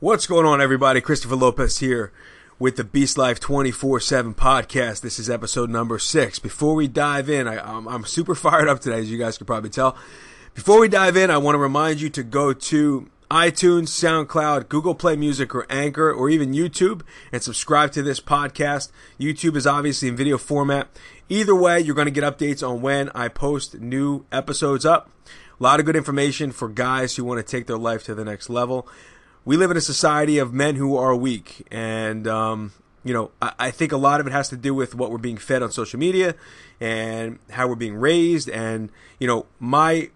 What's going on, everybody? Christopher Lopez here with the Beast Life 24 7 podcast. This is episode number six. Before we dive in, I, I'm, I'm super fired up today, as you guys can probably tell. Before we dive in, I want to remind you to go to iTunes, SoundCloud, Google Play Music, or Anchor, or even YouTube, and subscribe to this podcast. YouTube is obviously in video format. Either way, you're going to get updates on when I post new episodes up. A lot of good information for guys who want to take their life to the next level. We live in a society of men who are weak, and um, you know, I, I think a lot of it has to do with what we're being fed on social media and how we're being raised. And you know, my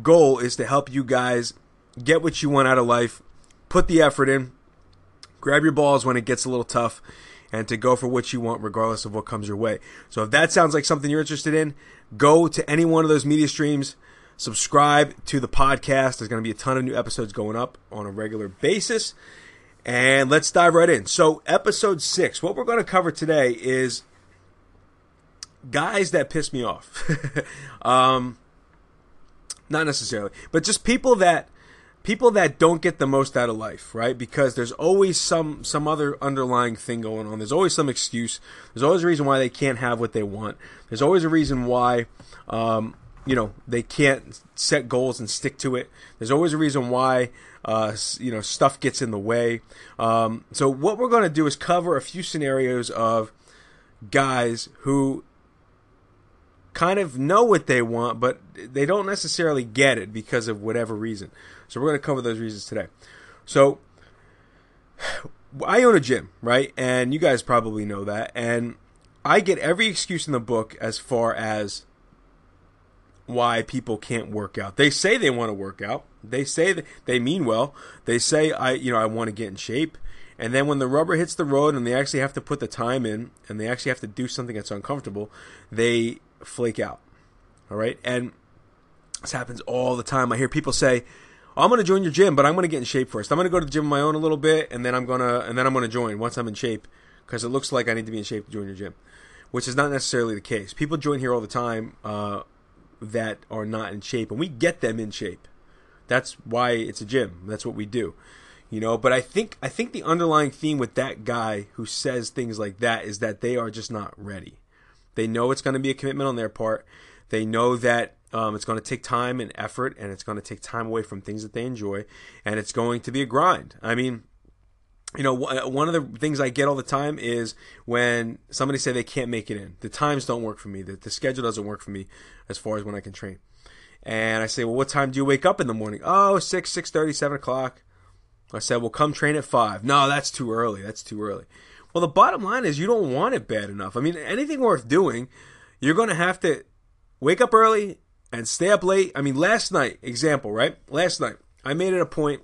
goal is to help you guys get what you want out of life, put the effort in, grab your balls when it gets a little tough, and to go for what you want regardless of what comes your way. So if that sounds like something you're interested in, go to any one of those media streams, subscribe to the podcast. There's going to be a ton of new episodes going up on a regular basis. And let's dive right in. So, episode six, what we're going to cover today is guys that piss me off. um, not necessarily, but just people that people that don't get the most out of life, right? Because there's always some some other underlying thing going on. There's always some excuse. There's always a reason why they can't have what they want. There's always a reason why um, you know they can't set goals and stick to it. There's always a reason why uh, you know stuff gets in the way. Um, so what we're going to do is cover a few scenarios of guys who kind of know what they want, but they don't necessarily get it because of whatever reason. So we're going to cover those reasons today. So I own a gym, right? And you guys probably know that. And I get every excuse in the book as far as why people can't work out. They say they want to work out. They say that they mean well. They say I, you know, I want to get in shape. And then when the rubber hits the road and they actually have to put the time in and they actually have to do something that's uncomfortable, they flake out. All right? And this happens all the time. I hear people say, I'm going to join your gym, but I'm going to get in shape first. I'm going to go to the gym on my own a little bit, and then I'm going to and then I'm going to join once I'm in shape because it looks like I need to be in shape to join your gym, which is not necessarily the case. People join here all the time uh, that are not in shape, and we get them in shape. That's why it's a gym. That's what we do, you know. But I think I think the underlying theme with that guy who says things like that is that they are just not ready. They know it's going to be a commitment on their part. They know that um, it's going to take time and effort, and it's going to take time away from things that they enjoy, and it's going to be a grind. I mean, you know, uh, one of the things I get all the time is when somebody say they can't make it in. The times don't work for me. The, the schedule doesn't work for me as far as when I can train. And I say, well, what time do you wake up in the morning? Oh, 6, 6.30, 7 o'clock. I said, well, come train at 5. No, that's too early. That's too early. Well, the bottom line is you don't want it bad enough. I mean, anything worth doing, you're going to have to wake up early and stay up late. I mean, last night, example, right? Last night, I made it a point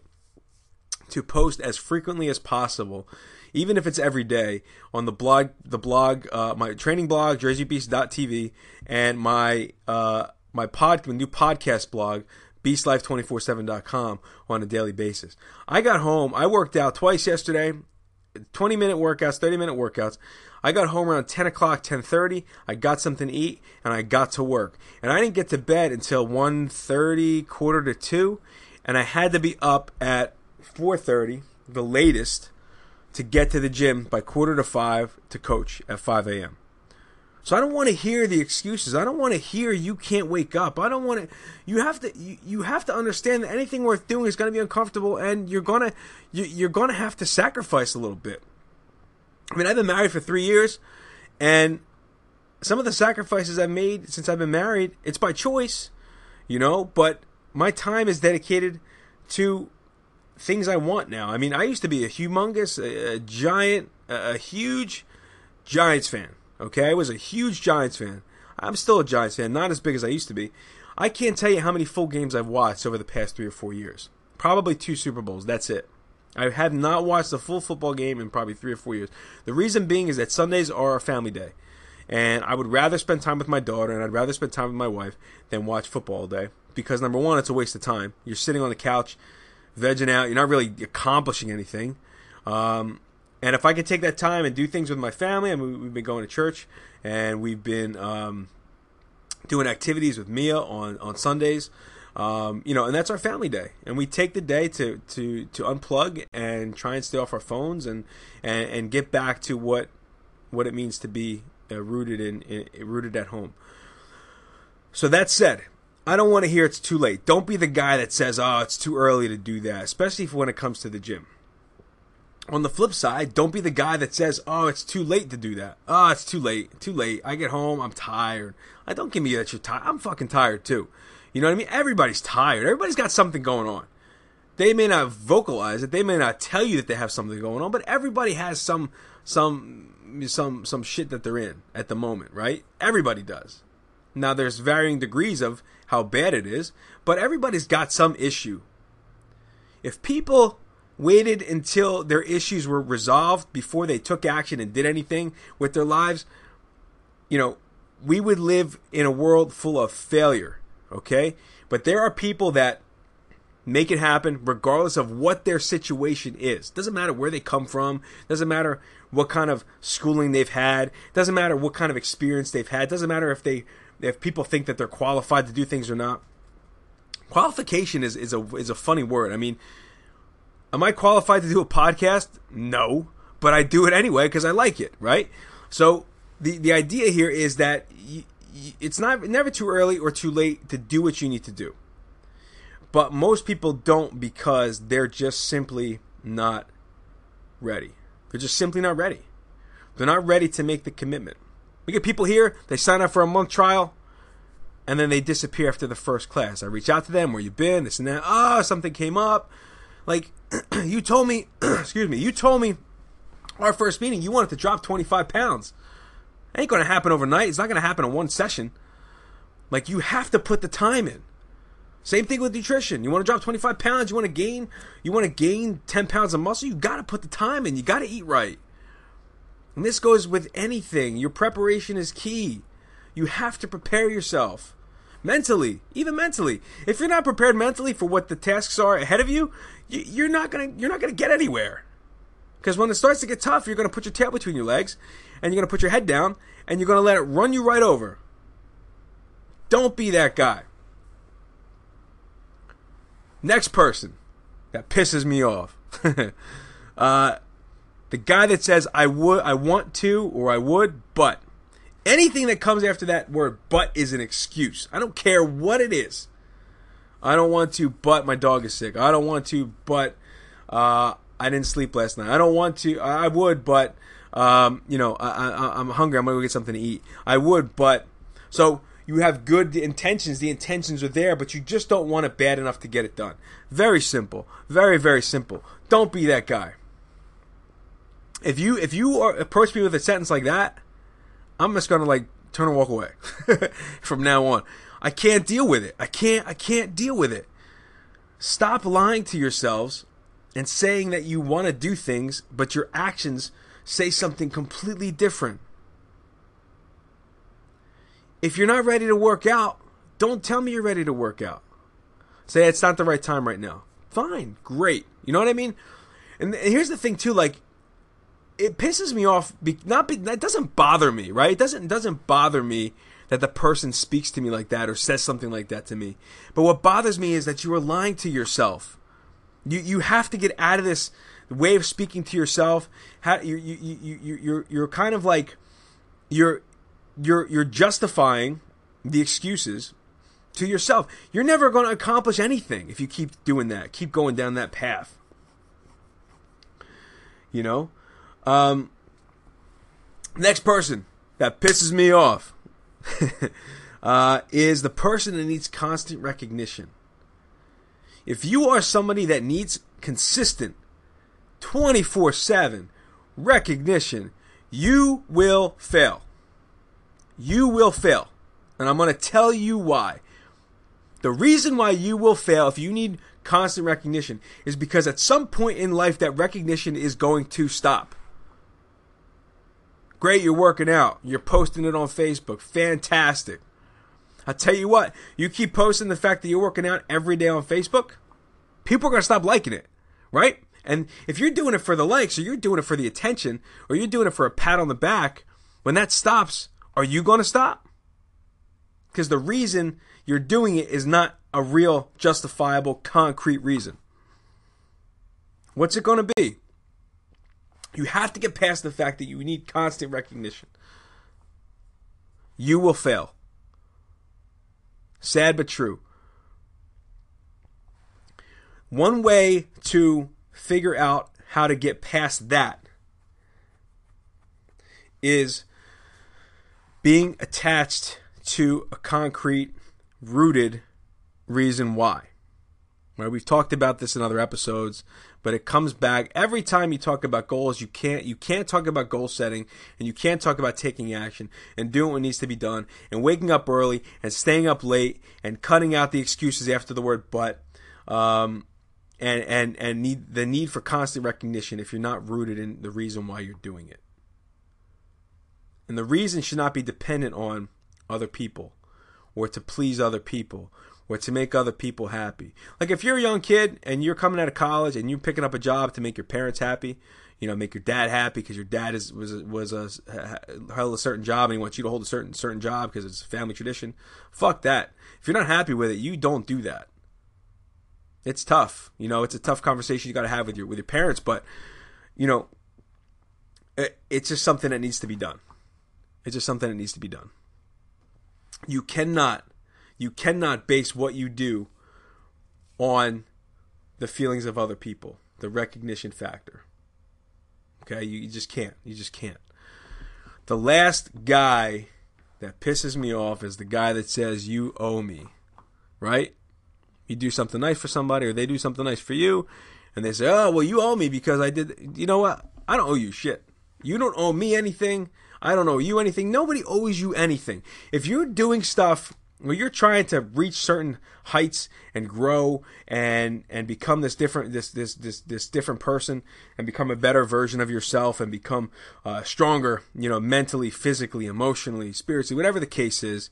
to post as frequently as possible, even if it's every day, on the blog, the blog, uh, my training blog, jerseybeast.tv, and my uh, my pod, my new podcast blog, beastlife247.com, on a daily basis. I got home. I worked out twice yesterday. 20 minute workouts, 30 minute workouts. I got home around 10 o'clock, 10:30. I got something to eat and I got to work. And I didn't get to bed until 1:30, quarter to 2, and I had to be up at 4:30, the latest, to get to the gym by quarter to 5 to coach at 5 a.m. So I don't want to hear the excuses. I don't want to hear you can't wake up. I don't want to. You have to. You, you have to understand that anything worth doing is going to be uncomfortable, and you're gonna you, you're gonna have to sacrifice a little bit. I mean, I've been married for three years, and some of the sacrifices I've made since I've been married, it's by choice, you know. But my time is dedicated to things I want now. I mean, I used to be a humongous, a, a giant, a, a huge Giants fan Okay, I was a huge Giants fan. I'm still a Giants fan, not as big as I used to be. I can't tell you how many full games I've watched over the past three or four years. Probably two Super Bowls. That's it. I have not watched a full football game in probably three or four years. The reason being is that Sundays are a family day. And I would rather spend time with my daughter and I'd rather spend time with my wife than watch football all day. Because number one, it's a waste of time. You're sitting on the couch, vegging out. You're not really accomplishing anything. Um, and if I could take that time and do things with my family, I mean, we've been going to church and we've been um, doing activities with Mia on, on Sundays. Um, you know, and that's our family day, and we take the day to to to unplug and try and stay off our phones and and, and get back to what what it means to be uh, rooted in, in rooted at home. So that said, I don't want to hear it's too late. Don't be the guy that says, "Oh, it's too early to do that," especially when it comes to the gym. On the flip side, don't be the guy that says, "Oh, it's too late to do that." Oh, it's too late. Too late. I get home, I'm tired. I don't give me that you're tired. I'm fucking tired too. You know what I mean? Everybody's tired. Everybody's got something going on. They may not vocalize it. They may not tell you that they have something going on, but everybody has some some some some shit that they're in at the moment, right? Everybody does. Now there's varying degrees of how bad it is, but everybody's got some issue. If people waited until their issues were resolved before they took action and did anything with their lives, you know, we would live in a world full of failure okay? But there are people that make it happen regardless of what their situation is. Doesn't matter where they come from, doesn't matter what kind of schooling they've had, doesn't matter what kind of experience they've had, doesn't matter if they if people think that they're qualified to do things or not. Qualification is, is a is a funny word. I mean, am I qualified to do a podcast? No, but I do it anyway because I like it, right? So the the idea here is that it's not never too early or too late to do what you need to do. But most people don't because they're just simply not ready. They're just simply not ready. They're not ready to make the commitment. We get people here, they sign up for a month trial, and then they disappear after the first class. I reach out to them, where you been, this and that. Oh, something came up. Like, you told me, excuse me, you told me our first meeting you wanted to drop 25 pounds It ain't going to happen overnight. It's not going to happen in one session. Like you have to put the time in. Same thing with nutrition. You want to drop 25 pounds, you want to gain, you want to gain 10 pounds of muscle, you got to put the time in. You got to eat right. And this goes with anything. Your preparation is key. You have to prepare yourself mentally, even mentally. If you're not prepared mentally for what the tasks are ahead of you, you're not going to you're not going to get anywhere. Because when it starts to get tough, you're going to put your tail between your legs and you're going to put your head down and you're going to let it run you right over. Don't be that guy. Next person that pisses me off. uh, the guy that says I would I want to or I would, but anything that comes after that word but is an excuse. I don't care what it is. I don't want to, but my dog is sick. I don't want to, but uh, I didn't sleep last night. I don't want to. I would, but um, you know, I, am hungry. I'm gonna go get something to eat. I would, but so you have good intentions. The intentions are there, but you just don't want it bad enough to get it done. Very simple. Very very simple. Don't be that guy. If you if you are, approach me with a sentence like that, I'm just gonna like turn and walk away from now on. I can't deal with it. I can't. I can't deal with it. Stop lying to yourselves and saying that you want to do things, but your actions say something completely different. If you're not ready to work out, don't tell me you're ready to work out. Say it's not the right time right now. Fine, great. You know what I mean? And here's the thing too, like it pisses me off. Be, Not be, that doesn't bother me, right? It doesn't doesn't bother me that the person speaks to me like that or says something like that to me. But what bothers me is that you are lying to yourself. You you have to get out of this way of speaking to yourself. How you you you you you're you're kind of like you're you're you're justifying the excuses to yourself. You're never going to accomplish anything if you keep doing that. Keep going down that path. You know. Um, next person that pisses me off uh, is the person that needs constant recognition. If you are somebody that needs consistent 24 7 recognition, you will fail. You will fail. And I'm going to tell you why. The reason why you will fail if you need constant recognition is because at some point in life that recognition is going to stop. Great, you're working out. You're posting it on Facebook. Fantastic. I tell you what, you keep posting the fact that you're working out every day on Facebook, people are going to stop liking it, right? And if you're doing it for the likes or you're doing it for the attention or you're doing it for a pat on the back, when that stops, are you going to stop? because the reason you're doing it is not a real, justifiable, concrete reason. What's it going to be? You have to get past the fact that you need constant recognition. You will fail. Sad but true. One way to figure out how to get past that is being attached to a concrete, rooted reason why. Right? We've talked about this in other episodes, but it comes back every time you talk about goals. You can't you can't talk about goal setting, and you can't talk about taking action and doing what needs to be done, and waking up early and staying up late and cutting out the excuses after the word but, um, and and and need the need for constant recognition if you're not rooted in the reason why you're doing it. And the reason should not be dependent on other people or to please other people or to make other people happy. Like if you're a young kid and you're coming out of college and you're picking up a job to make your parents happy, you know, make your dad happy because your dad is was was a held a certain job and he wants you to hold a certain certain job because it's a family tradition. Fuck that. If you're not happy with it, you don't do that. It's tough. You know, it's a tough conversation you got to have with your with your parents, but you know, it, it's just something that needs to be done. It's just something that needs to be done. You cannot you cannot base what you do on the feelings of other people, the recognition factor. Okay, you, you just can't. You just can't. The last guy that pisses me off is the guy that says you owe me, right? You do something nice for somebody, or they do something nice for you, and they say, "Oh, well, you owe me because I did." You know what? I don't owe you shit. You don't owe me anything. I don't owe you anything. Nobody owes you anything. If you're doing stuff where you're trying to reach certain heights and grow and and become this different this this this this different person and become a better version of yourself and become uh, stronger you know mentally physically emotionally spiritually whatever the case is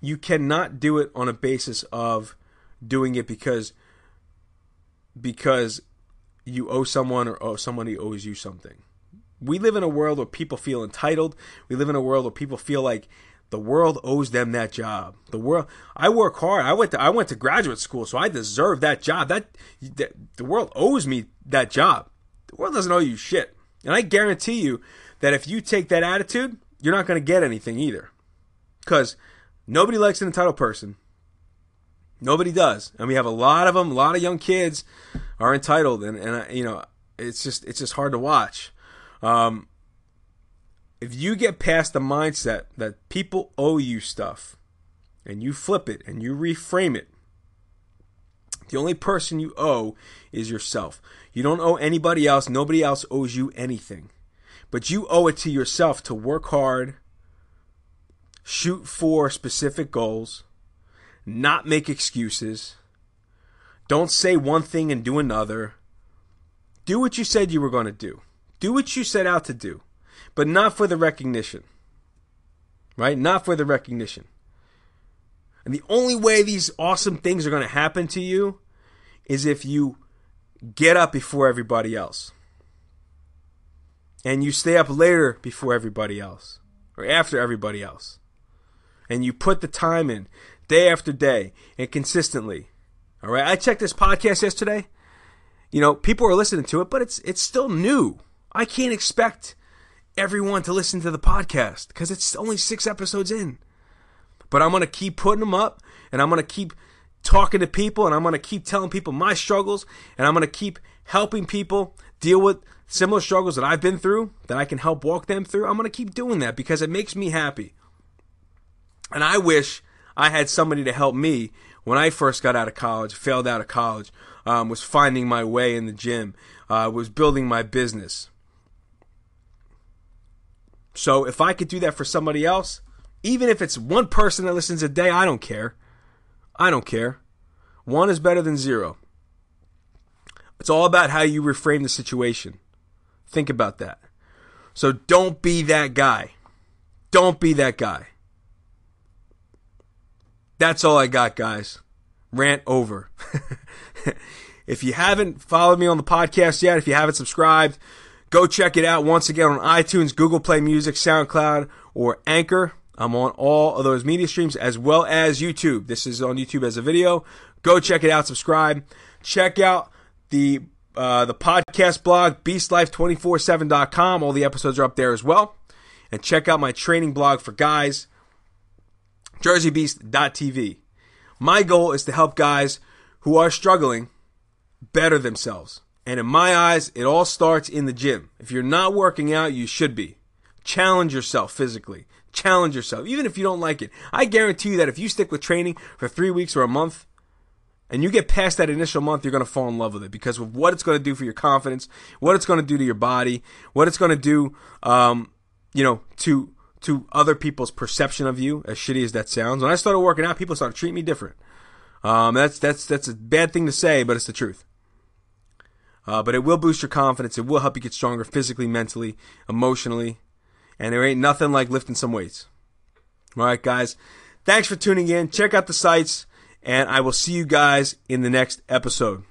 you cannot do it on a basis of doing it because because you owe someone or owe somebody owes you something we live in a world where people feel entitled we live in a world where people feel like the world owes them that job. The world. I work hard. I went to I went to graduate school, so I deserve that job. That, that the world owes me that job. The world doesn't owe you shit. And I guarantee you that if you take that attitude, you're not going to get anything either. Because nobody likes an entitled person. Nobody does, and we have a lot of them. A lot of young kids are entitled, and and you know it's just it's just hard to watch. Um, if you get past the mindset that people owe you stuff and you flip it and you reframe it, the only person you owe is yourself. You don't owe anybody else. Nobody else owes you anything. But you owe it to yourself to work hard, shoot for specific goals, not make excuses, don't say one thing and do another. Do what you said you were going to do. Do what you set out to do but not for the recognition. Right? Not for the recognition. And the only way these awesome things are going to happen to you is if you get up before everybody else. And you stay up later before everybody else or after everybody else. And you put the time in day after day and consistently. All right? I checked this podcast yesterday. You know, people are listening to it, but it's it's still new. I can't expect everyone to listen to the podcast because it's only six episodes in. But I'm going to keep putting them up and I'm going to keep talking to people and I'm going to keep telling people my struggles and I'm going to keep helping people deal with similar struggles that I've been through that I can help walk them through. I'm going to keep doing that because it makes me happy. And I wish I had somebody to help me when I first got out of college, failed out of college, um, was finding my way in the gym, uh, was building my business. So if I could do that for somebody else, even if it's one person that listens a day, I don't care. I don't care. One is better than zero. It's all about how you reframe the situation. Think about that. So don't be that guy. Don't be that guy. That's all I got, guys. Rant over. if you haven't followed me on the podcast yet, if you haven't subscribed, Go check it out once again on iTunes, Google Play Music, SoundCloud, or Anchor. I'm on all of those media streams as well as YouTube. This is on YouTube as a video. Go check it out. Subscribe. Check out the uh, the podcast blog, beastlife247.com. All the episodes are up there as well. And check out my training blog for guys, jerseybeast.tv. My goal is to help guys who are struggling better themselves. And in my eyes, it all starts in the gym. If you're not working out, you should be. Challenge yourself physically. Challenge yourself, even if you don't like it. I guarantee you that if you stick with training for three weeks or a month, and you get past that initial month, you're going to fall in love with it because of what it's going to do for your confidence, what it's going to do to your body, what it's going to do, um, you know, to to other people's perception of you. As shitty as that sounds, when I started working out, people started treating me different. Um, that's that's that's a bad thing to say, but it's the truth. Uh, but it will boost your confidence. It will help you get stronger physically, mentally, emotionally, and there ain't nothing like lifting some weights. All right, guys. Thanks for tuning in. Check out the sites and I will see you guys in the next episode.